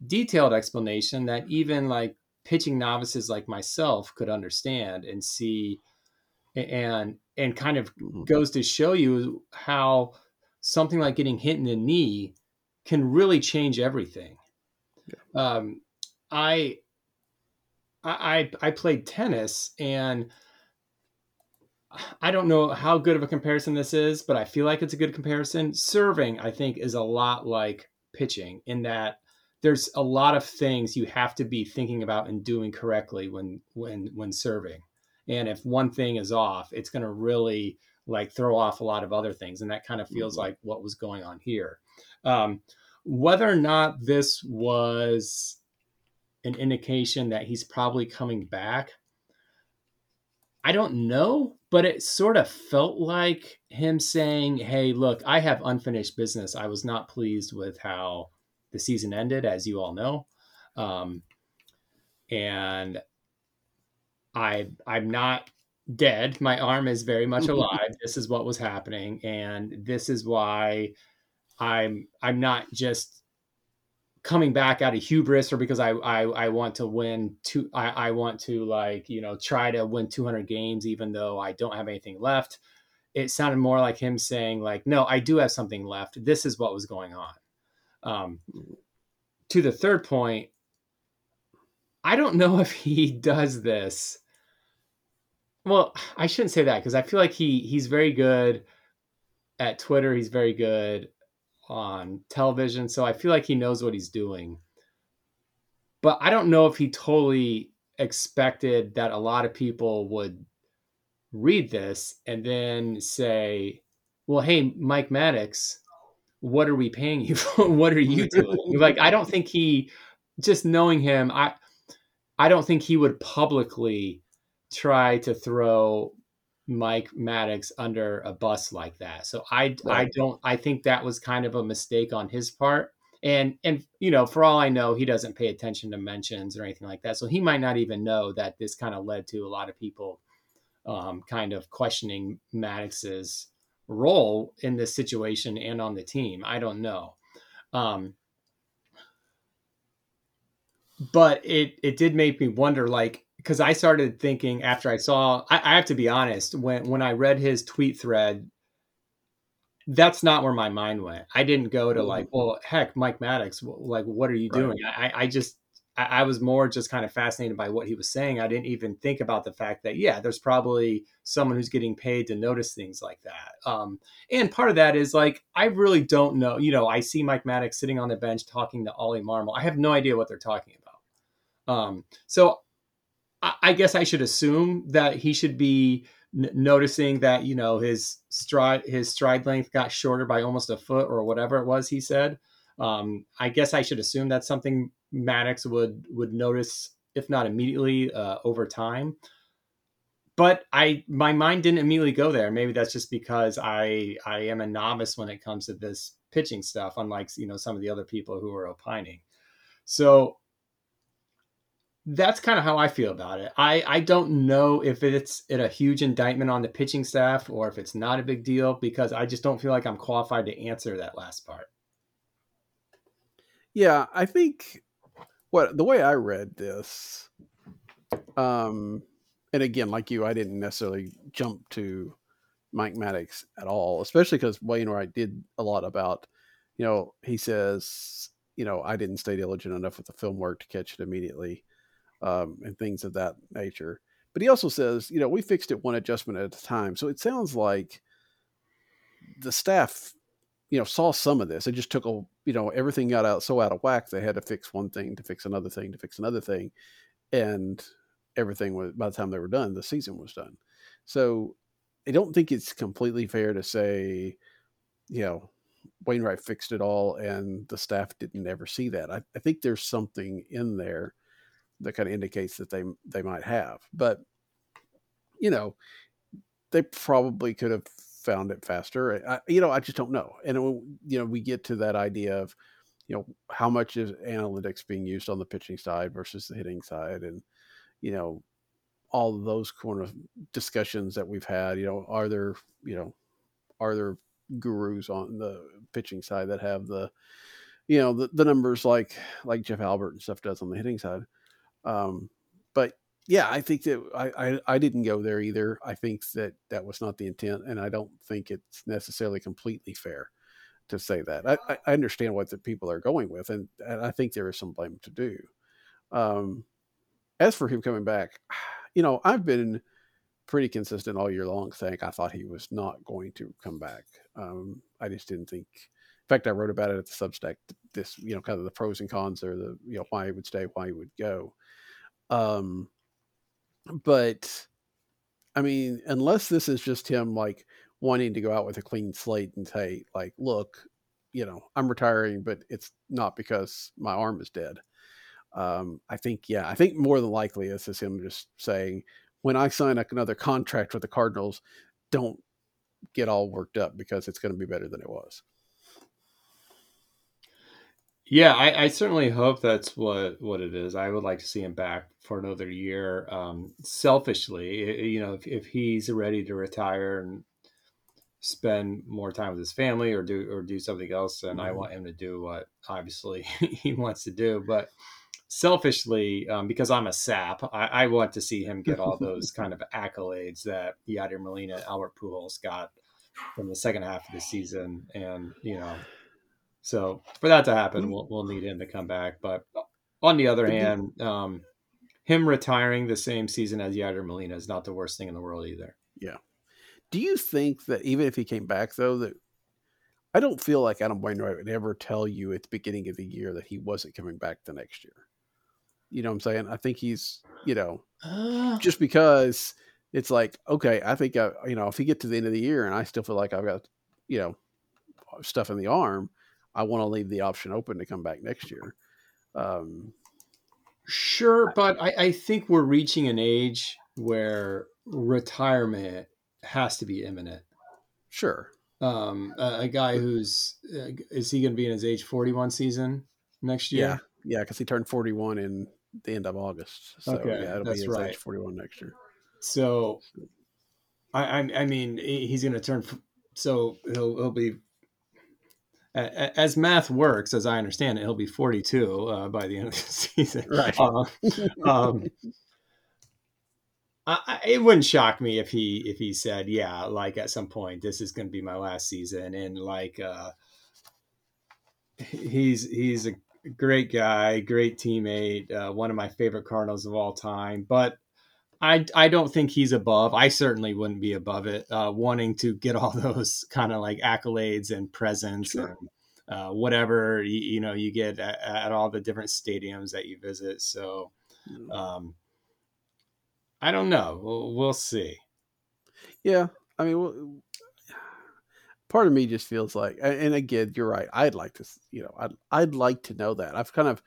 C: detailed explanation that even like pitching novices like myself could understand and see and and kind of
B: Mhm.
C: goes to show you how something like getting hit in the knee can really change everything. Um, I, I I played tennis and I don't know how good of a comparison this is, but I feel like it's a good comparison. Serving, I think, is a lot like pitching in that there's a lot of things you have to be thinking about and doing correctly when when when serving. And if one thing is off, it's going to really like throw off a lot of other things, and that kind of feels
B: Mhm.
C: like what was going on here. Um, whether or not this was an indication that he's probably coming back, I don't know, but it sort of felt like him saying, Hey, look, I have unfinished business. I was not pleased with how the season ended, as you all know. Um, and I I'm not dead. My arm is very much alive. this is what was happening, and this is why I'm I'm not just coming back out of hubris or because I I, I want to win two I, I want to like you know try to win 200 games even though I don't have anything left. It sounded more like him saying like no I do have something left. This is what was going on. Um, to the third point, I don't know if he does this. Well, I shouldn't say that because I feel like he he's very good at Twitter. He's very good on television, so I feel like he knows what he's doing. But I don't know if he totally expected that a lot of people would read this and then say, "Well, hey, Mike Maddux, what are we paying you for? what are you doing?" like, I don't think he, just knowing him, I, I don't think he would publicly try to throw Mike Maddux under a bus like that. So I I don't I think that was kind of a mistake on his part. And and you know, for all I know, he doesn't pay attention to mentions or anything like that. So he might not even know that this kind of led to a lot of people um, kind of questioning Maddux's role in this situation and on the team. I don't know. Um, but it it did make me wonder like because i started thinking after i saw I, I have to be honest when when i read his tweet thread that's not where my mind went. I didn't go to like well heck mike maddux like what are you
B: Right.
C: doing? I i just I, I was more just kind of fascinated by what he was saying. I didn't even think about the fact that yeah there's probably someone who's getting paid to notice things like that. Um and part of that is like i really don't know you know i see mike maddux sitting on the bench talking to Oli Marmol. I have no idea what they're talking about. Um, so I, guess I should assume that he should be n- noticing that you know his stride his stride length got shorter by almost a foot or whatever it was he said. Um, I guess I should assume that's something Maddux would would notice, if not immediately, uh, over time. But I my mind didn't immediately go there. Maybe that's just because I I am a novice when it comes to this pitching stuff, unlike you know some of the other people who are opining. So that's kind of how I feel about it. I, I don't know if it's it a huge indictment on the pitching staff or if it's not a big deal because I just don't feel like I'm qualified to answer that last part.
B: Yeah, I think what the way I read this, um, and again, like you, I didn't necessarily jump to Mike Maddux at all, especially because Wayne Wainwright did a lot about, you know, he says, you know, I didn't stay diligent enough with the film work to catch it immediately, um, and things of that nature. But he also says, you know, we fixed it one adjustment at a time. So it sounds like the staff you know saw some of this it just took a you know everything got out so out of whack they had to fix one thing to fix another thing to fix another thing and everything was by the time they were done the season was done so I don't think it's completely fair to say, you know, Wainwright fixed it all and the staff didn't ever see that. I, I think there's something in there that kind of indicates that they they might have. But you know, they probably could have found it faster. Eh, I, you know, I just don't know. And you know, we get to that idea of you know how much is analytics being used on the pitching side versus the hitting side, and you know all those kind of discussions that we've had. You know, are there you know are there gurus on the pitching side that have the you know the, the numbers like like Jeff Albert and stuff does on the hitting side. Um, but yeah, I think that I, I, I didn't go there either. I think that that was not the intent, and I don't think it's necessarily completely fair to say that. I, I understand what the people are going with, and, and I think there is some blame to do. Um, as for him coming back, you know, I've been pretty consistent all year long saying I thought he was not going to come back. Um, I just didn't think. In fact, I wrote about it at the Substack. This, you know, kind of the pros and cons, or the you know why he would stay, why he would go. Um, but I mean, unless this is just him like wanting to go out with a clean slate and say, like, look, you know, I'm retiring, but it's not because my arm is dead. Um, I think, yeah, I think more than likely this is him just saying, when I sign another contract with the Cardinals, don't get all worked up because it's going to be better than it was.
C: Yeah, I, I, certainly hope that's what what it is. I would like to see him back for another year. Um, selfishly, you know, if, if he's ready to retire and spend more time with his family or do or do something else, and mm-hmm. I want him to do what obviously he wants to do. But selfishly, um, because I'm a sap, I, I, want to see him get all those kind of accolades that Yadier Molina, and Albert Pujols got from the second half of the season, and you know so for that to happen, mm-hmm. we'll, we'll need him to come back. But on the other hand, um, him retiring the same season as Yadier Molina is not the worst thing in the world either.
B: Yeah. Do you think that even if he came back, though, that I don't feel like Adam Wainwright would ever tell you at the beginning of the year that he wasn't coming back the next year. You know what I'm saying? I think he's, you know, uh, just because it's like, okay, I think, I, you know, if he get to the end of the year and I still feel like I've got, you know, stuff in the arm, I want to leave the option open to come back next year. Um,
C: sure, but I, I think we're reaching an age where retirement has to be imminent.
B: Sure.
C: Um, a, a guy who's uh, is he going to be in his age forty one season next year?
B: Yeah, yeah, because he turned forty one in the end of August. So okay, yeah, it'll be his right. age forty one next year.
C: So, I, I, I mean, he's going to turn. So he'll he'll be as math works, as I understand it, he'll be 42 uh, by the end of the season.
B: Right. Uh, um,
C: I, it wouldn't shock me if he if he said, "Yeah, like at some point, this is going to be my last season," and like uh, he's he's a great guy, great teammate, uh, one of my favorite Cardinals of all time, but. I, I don't think he's above. I certainly wouldn't be above it. Uh, wanting to get all those kind of like accolades and presents sure. and uh, whatever you, you, know you get at, at, all the different stadiums that you visit. So mm. um, I don't know. We'll, we'll see.
B: Yeah, I mean, well, part of me just feels like, and again, you're right. I'd like to, you know, I'd I'd like to know that. I've kind of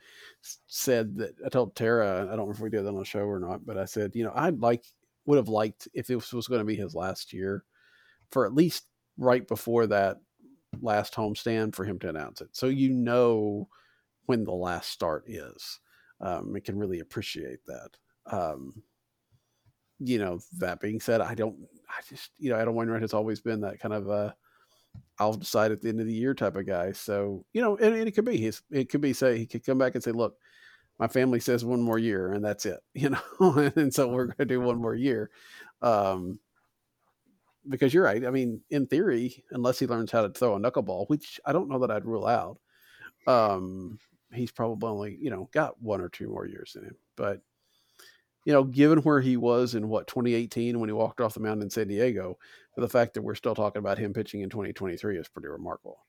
B: said that. I told Tara, I don't know if we did that on the show or not, but I said, you know, I'd like would have liked if this was going to be his last year, for at least right before that last homestand for him to announce it. So you know when the last start is. Um, and can really appreciate that. Um, you know, that being said, I don't, I just, you know, Adam Wainwright has always been that kind of a, I'll decide at the end of the year type of guy. So, you know, and, and it could be his, it could be say, he could come back and say, look, my family says one more year and that's it, you know, and so we're going to do one more year. Um, because you're right. I mean, in theory, unless he learns how to throw a knuckleball, which I don't know that I'd rule out, um, he's probably only you know got one or two more years in him. But you know, given where he was in what 2018 when he walked off the mound in San Diego, for the fact that we're still talking about him pitching in 2023 is pretty remarkable.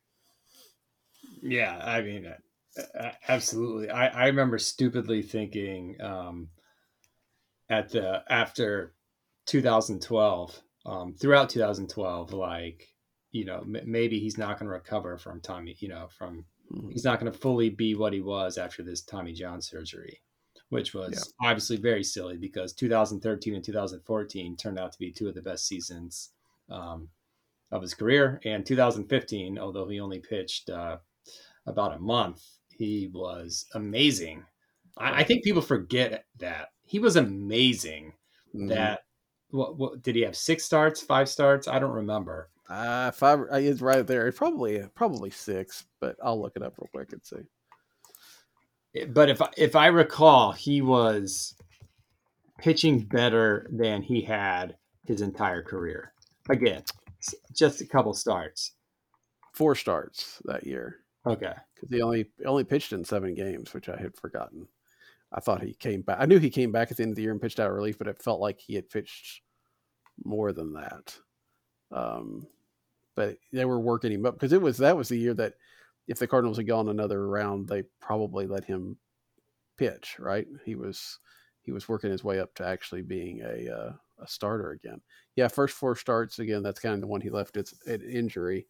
C: Yeah, I mean, uh, absolutely. I I remember stupidly thinking um, at the after 2012 um, throughout 2012, like you know m- maybe he's not going to recover from Tommy, you know, from
B: Mhm.
C: he's not going to fully be what he was after this Tommy John surgery, which was obviously very silly because 2013 and 2014 turned out to be two of the best seasons um, of his career, and 2015, although he only pitched uh, about a month, he was amazing. I, I think people forget that he was amazing.
B: Mhm.
C: That what, what did he have? Six starts, five starts? I don't remember.
B: Uh, five. uh, It's right there. It's probably probably six, but I'll look it up real quick and see.
C: But if I- if I recall, he was pitching better than he had his entire career. Again, just a couple starts.
B: Four starts that year
C: Okay,
B: because he only only pitched in seven games, which I had forgotten. I thought he came back. I knew he came back at the end of the year and pitched out of relief, but it felt like he had pitched more than that. Um, but they were working him up because it was that was the year that if the Cardinals had gone another round, they probably let him pitch. Right? He was he was working his way up to actually being a uh, a starter again. Yeah, first four starts again. That's kind of the one he left. It's an injury.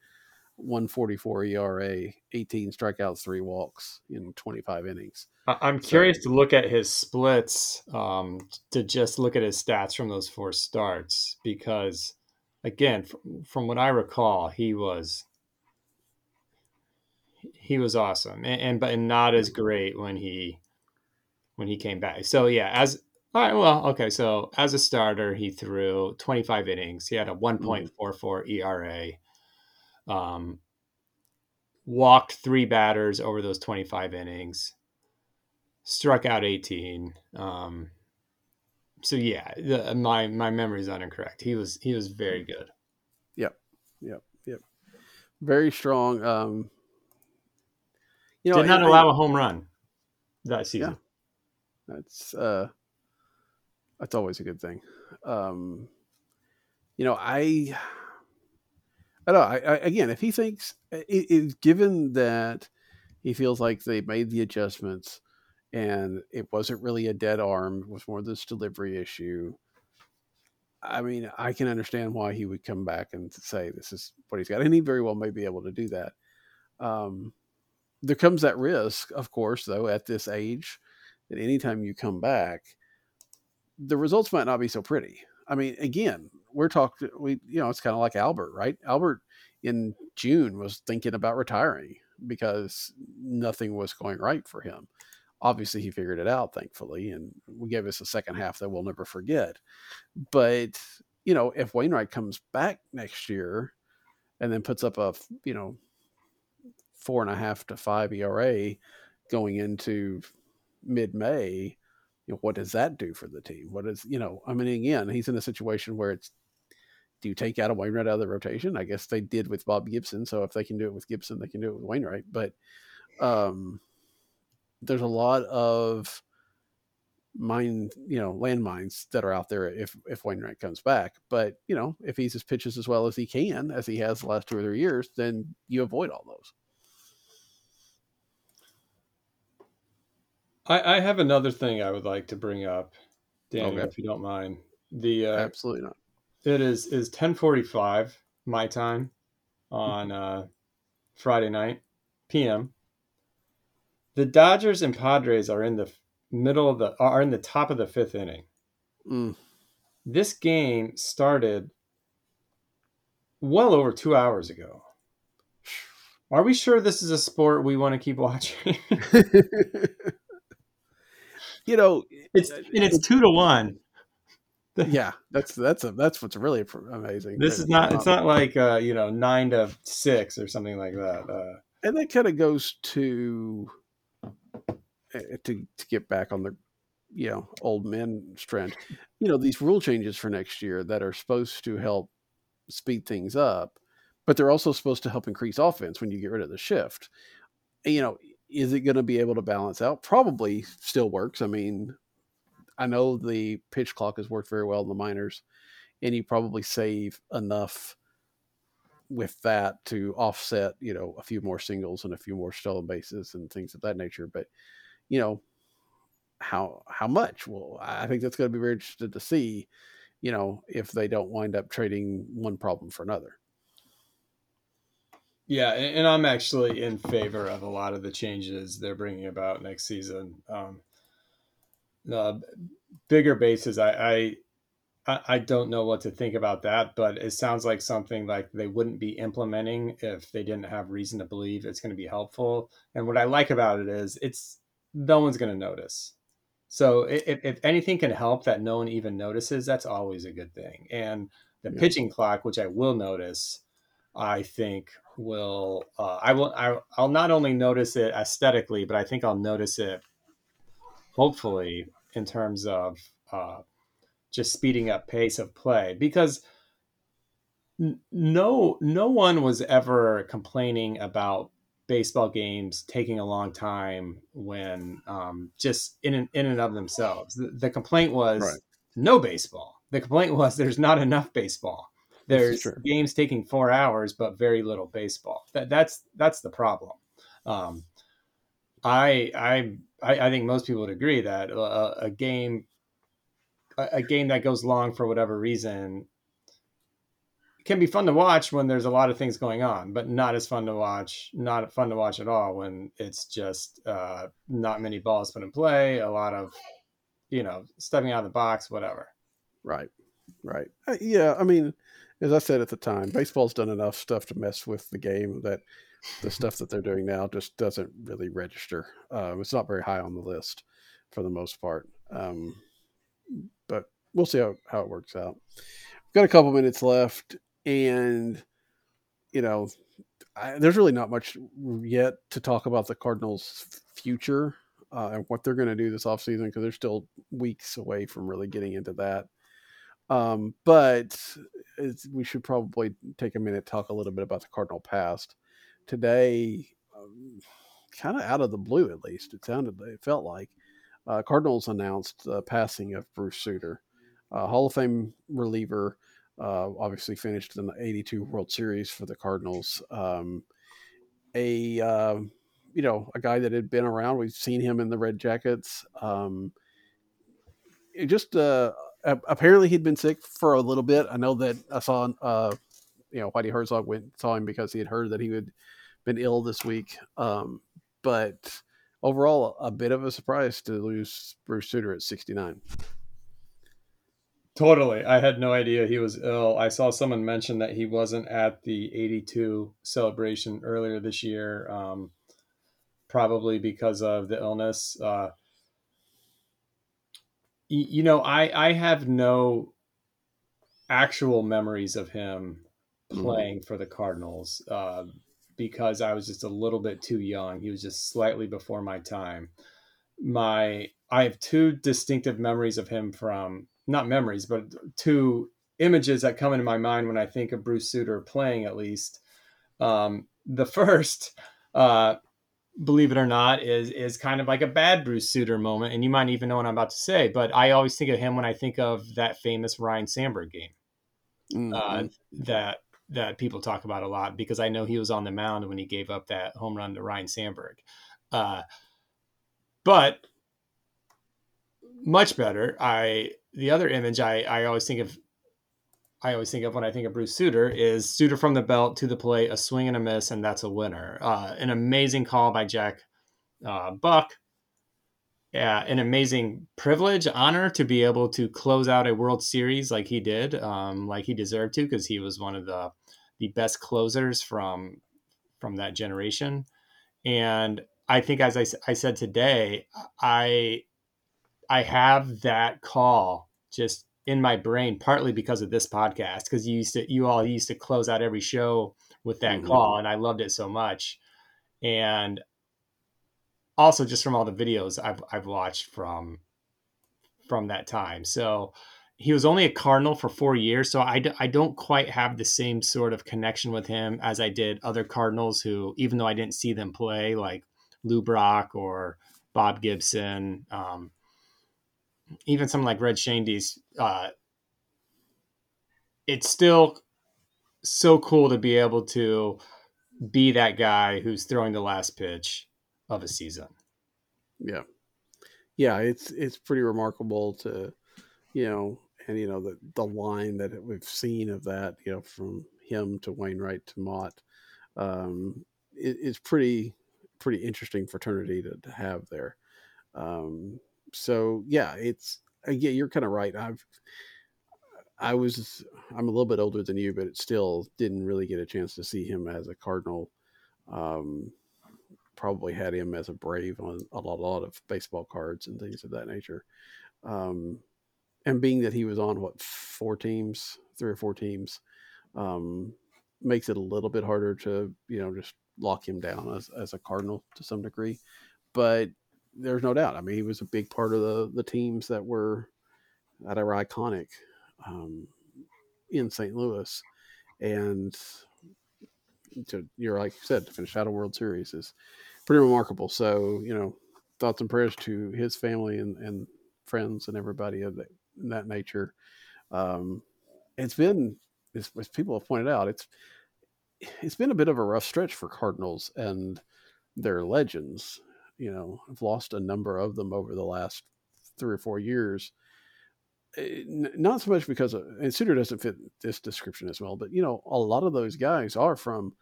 B: 144 ERA, 18 strikeouts, three walks in 25 innings.
C: I'm
B: So-
C: curious to look at his splits um, to just look at his stats from those four starts because, again, from, from what I recall, he was he was awesome and, and but not as great when he when he came back. So yeah, as all right, well, okay, so as a starter, he threw 25 innings. He had a 1.44 ERA. Um, walked three batters over those 25 innings struck out 18 um so yeah the, my my memory is incorrect he was he was very good Yep, yep, yep.
B: Very strong. Um, you know,
C: did not allow a home run that season
B: That's uh, that's always a good thing. Um, you know, I, I don't know. I, I again, if he thinks, it, it, given that he feels like they made the adjustments and it wasn't really a dead arm, it was more this delivery issue. I mean, I can understand why he would come back and say this is what he's got, and he very well may be able to do that. Um, there comes that risk, of course, though, at this age, that anytime you come back, the results might not be so pretty. I mean, again, we're talking, we, you know, it's kind of like Albert, right? Albert in June was thinking about retiring because nothing was going right for him. Obviously, he figured it out, thankfully, and we gave us a second half that we'll never forget. But, you know, if Wainwright comes back next year and then puts up a, you know, four and a half to five ERA going into mid May, you know, what does that do for the team? What is, you know, I mean, again, he's in a situation where it's, do you take out a Wainwright out of the rotation? I guess they did with Bob Gibson. So if they can do it with Gibson, they can do it with Wainwright. But um, there's a lot of mine, you know, landmines that are out there if if Wainwright comes back. But you know, if he's as pitches as well as he can, as he has the last two or three years, then you avoid all those.
C: I, I have another thing I would like to bring up, Daniel,
B: Okay.
C: if you don't mind. The uh,
B: Absolutely not.
C: it is is ten forty five my time on uh, Friday night p.m. The Dodgers and Padres are in the middle of the are in the top of the fifth inning.
B: Mm.
C: This game started well over two hours ago. Are we sure this is a sport we want to keep watching?
B: you know,
C: it's and it's two to one.
B: yeah, that's that's a, that's what's really amazing.
C: This is not. It's not like uh, you know nine to six or something like that. Uh,
B: and that kind of goes to uh, to to get back on the you know old men strand. You know these rule changes for next year that are supposed to help speed things up, but they're also supposed to help increase offense when you get rid of the shift. You know, is it going to be able to balance out? Probably still works. I mean, I know the pitch clock has worked very well in the minors, and you probably save enough with that to offset, you know, a few more singles and a few more stolen bases and things of that nature. But, you know, how how much? Well, I think that's going to be very interested to see. you know, if they don't wind up trading one problem for another.
C: Yeah, and, I'm actually in favor of a lot of the changes they're bringing about next season. Um, uh, bigger bases, I, I I don't know what to think about that, but it sounds like something like they wouldn't be implementing if they didn't have reason to believe it's going to be helpful. And what I like about it is it's no one's going to notice. So if, if anything can help that no one even notices, that's always a good thing. And the yeah. pitching clock, which I will notice, I think will uh, I will I, I'll not only notice it aesthetically, but I think I'll notice it hopefully in terms of uh, just speeding up pace of play because no no one was ever complaining about baseball games taking a long time when um, just in and, in and of themselves. The, the complaint was right. no baseball. The complaint was there's not enough baseball. There's games taking four hours, but very little baseball. That, that's that's the problem. Um, I, I I think most people would agree that a, a game a, a game that goes long for whatever reason can be fun to watch when there's a lot of things going on, but not as fun to watch, not fun to watch at all when it's just uh, not many balls put in play, a lot of, you know, stepping out of the box, whatever.
B: Right, right. Yeah, I mean, as I said at the time, baseball's done enough stuff to mess with the game that the stuff that they're doing now just doesn't really register. Uh, it's not very high on the list for the most part. Um, but we'll see how, how it works out. We've got a couple minutes left, and you know, I, there's really not much yet to talk about the Cardinals' future uh, and what they're going to do this offseason because they're still weeks away from really getting into that. Um, but we should probably take a minute talk a little bit about the Cardinal past. Today, um, kind of out of the blue, at least it sounded, it felt like uh, Cardinals announced the passing of Bruce Sutter, uh, Hall of Fame reliever. Uh, obviously, finished in the '82 World Series for the Cardinals. Um, a um, you know a guy that had been around. We've seen him in the Red Jackets. Um, just apparently he'd been sick for a little bit. I know that I saw, uh, you know, Whitey Herzog went saw him because he had heard that he had been ill this week. Um, but overall, a bit of a surprise to lose Bruce Sutter at 69.
C: Totally. I had no idea he was ill. I saw someone mention that he wasn't at the 82 celebration earlier this year, um, probably because of the illness. Uh, you know, I I have no actual memories of him mm-hmm. playing mm-hmm. for the Cardinals uh, because I was just a little bit too young. He was just slightly before my time. My I have two distinctive memories of him from not memories, but two images that come into my mind when I think of Bruce Sutter playing. At least um, the first. Uh, believe it or not, is is kind of like a bad Bruce Sutter moment, and you might even know what I'm about to say. But I always think of him when I think of that famous Ryne Sandberg game mm-hmm. uh, that that people talk about a lot because I know he was on the mound when he gave up that home run to Ryne Sandberg. Uh, but much better. I the other image I I always think of I always think of when I think of Bruce Sutter is Sutter from the belt to the plate, a swing and a miss, and that's a winner. Uh, an amazing call by Jack uh, Buck. Yeah, an amazing privilege, honor to be able to close out a World Series like he did, um, like he deserved to, because he was one of the the best closers from from that generation. And I think, as I, I said today, I I have that call just in my brain partly because of this podcast because you used to you all used to close out every show with that mm-hmm. call and I loved it so much and also just from all the videos I've I've watched from from that time so he was only a cardinal for 4 years so I, I don't quite have the same sort of connection with him as I did other cardinals who even though I didn't see them play like Lou Brock or Bob Gibson um, even something like Red Schoendienst, uh, it's still so cool to be able to be that guy who's throwing the last pitch of a season.
B: Yeah. Yeah, it's it's pretty remarkable to you know, and you know the the line that we've seen of that, you know, from him to Wainwright to Motte, um, it, it's pretty pretty interesting fraternity to, to have there. Um, so yeah, it's yeah, you're kind of right. I've I was I'm a little bit older than you, but it still didn't really get a chance to see him as a Cardinal. Um, probably had him as a Brave on a lot, a lot of baseball cards and things of that nature. Um, and being that he was on what four teams, three or four teams, um, makes it a little bit harder to you know just lock him down as, as a Cardinal to some degree. But there's no doubt. I mean, he was a big part of the the teams that were that are iconic um, in St. Louis, and to you're like you said to finish out a World Series is pretty remarkable. So you know, thoughts and prayers to his family and and friends and everybody of that, that nature. Um, it's been as, as people have pointed out, it's it's been a bit of a rough stretch for Cardinals and their legends. You know, I've lost a number of them over the last three or four years. Eh, not so much because of, and Sutter doesn't fit this description as well, but you know, a lot of those guys are from,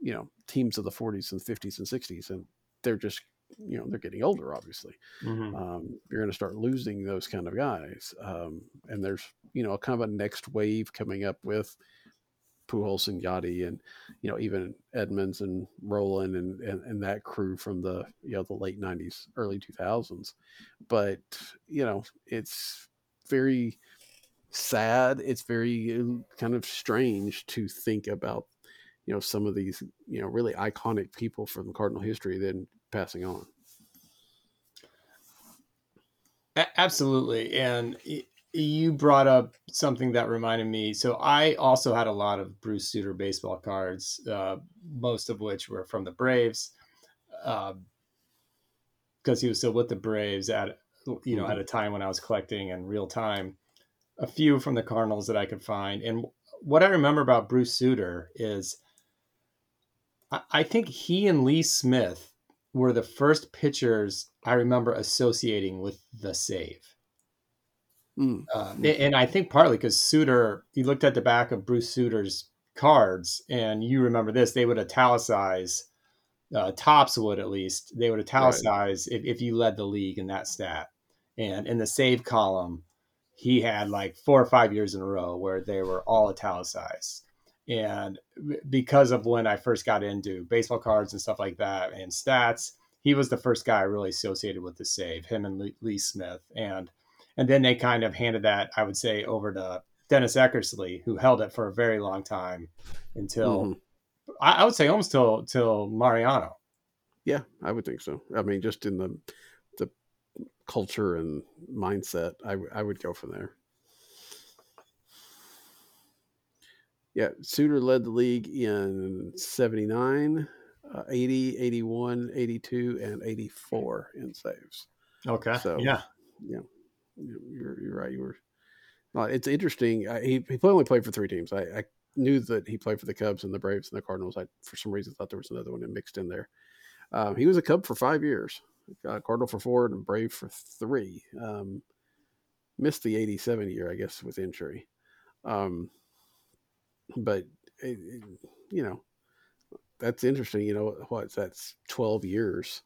B: you know, teams of the 40s and 50s and 60s, and they're just, you know, they're getting older. Obviously, mm-hmm. um, you're going to start losing those kind of guys, um, and there's, you know, a kind of a next wave coming up with Pujols and Yadi and you know even Edmonds and Rolen and, and, and that crew from the you know the late '90s, early 2000s. But you know it's very sad. It's very uh, kind of strange to think about you know some of these you know really iconic people from Cardinal history then passing on.
C: Absolutely, and you brought up something that reminded me. So I also had a lot of Bruce Sutter baseball cards, uh, most of which were from the Braves, because uh, he was still with the Braves at you know mm-hmm. at a time when I was collecting in real time. A few from the Cardinals that I could find, and what I remember about Bruce Sutter is, I, I think he and Lee Smith were the first pitchers I remember associating with the save Mm. Um, and I think partly because Sutter, you looked at the back of Bruce Sutter's cards, and you remember this, they would italicize, uh, Topps would at least, they would italicize right. if, if you led the league in that stat. And in the save column, he had like four or five years in a row where they were all italicized. And because of when I first got into baseball cards and stuff like that and stats, he was the first guy I really associated with the save, him and Lee Smith. And and then they kind of handed that, I would say, over to Dennis Eckersley, who held it for a very long time until mm-hmm. I, I, would say almost till till Mariano.
B: Yeah, I would think so. I mean, just in the the culture and mindset, I I would go from there. Yeah, Sutter led the league in 79, uh, 80, 81, 82, and 84 in saves.
C: Okay. So, yeah.
B: Yeah you're, you're right. You were. It's interesting. I, he he only played for three teams. I, I knew that he played for the Cubs and the Braves and the Cardinals. I for some reason thought there was another one mixed in there. Um, he was a Cub for five years, uh, Cardinal for four, and Brave for three. Um, missed the '87 year, I guess, with injury. Um, but it, it, you know, that's interesting. You know what? That's 12 years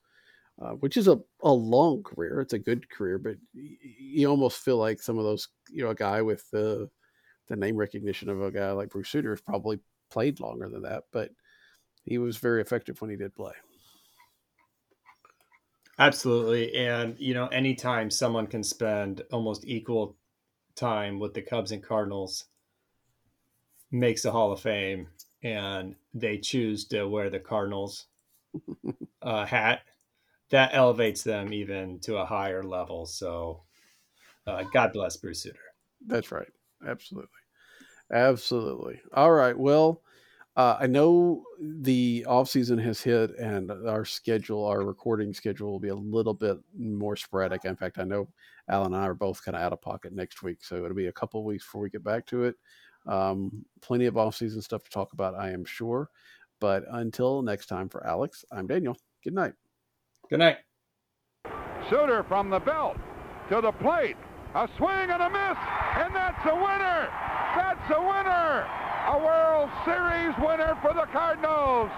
B: uh, which is a, a long career. It's a good career, but you almost feel like some of those, you know, a guy with the the name recognition of a guy like Bruce Sutter has probably played longer than that, but he was very effective when he did play.
C: Absolutely. And, you know, anytime someone can spend almost equal time with the Cubs and Cardinals makes the Hall of Fame and they choose to wear the Cardinals uh, hat that elevates them even to a higher level. So, uh, God bless Bruce Sutter.
B: That's right. Absolutely. Absolutely. All right. Well, uh, I know the off season has hit, and our schedule, our recording schedule, will be a little bit more sporadic. In fact, I know Al and I are both kind of out of pocket next week, so it'll be a couple weeks before we get back to it. Um, plenty of off season stuff to talk about, I am sure. But until next time, for Alex, I'm Daniel. Good night.
C: Good night.
D: Sutter from the belt to the plate. A swing and a miss, and that's a winner! That's a winner! A World Series winner for the Cardinals!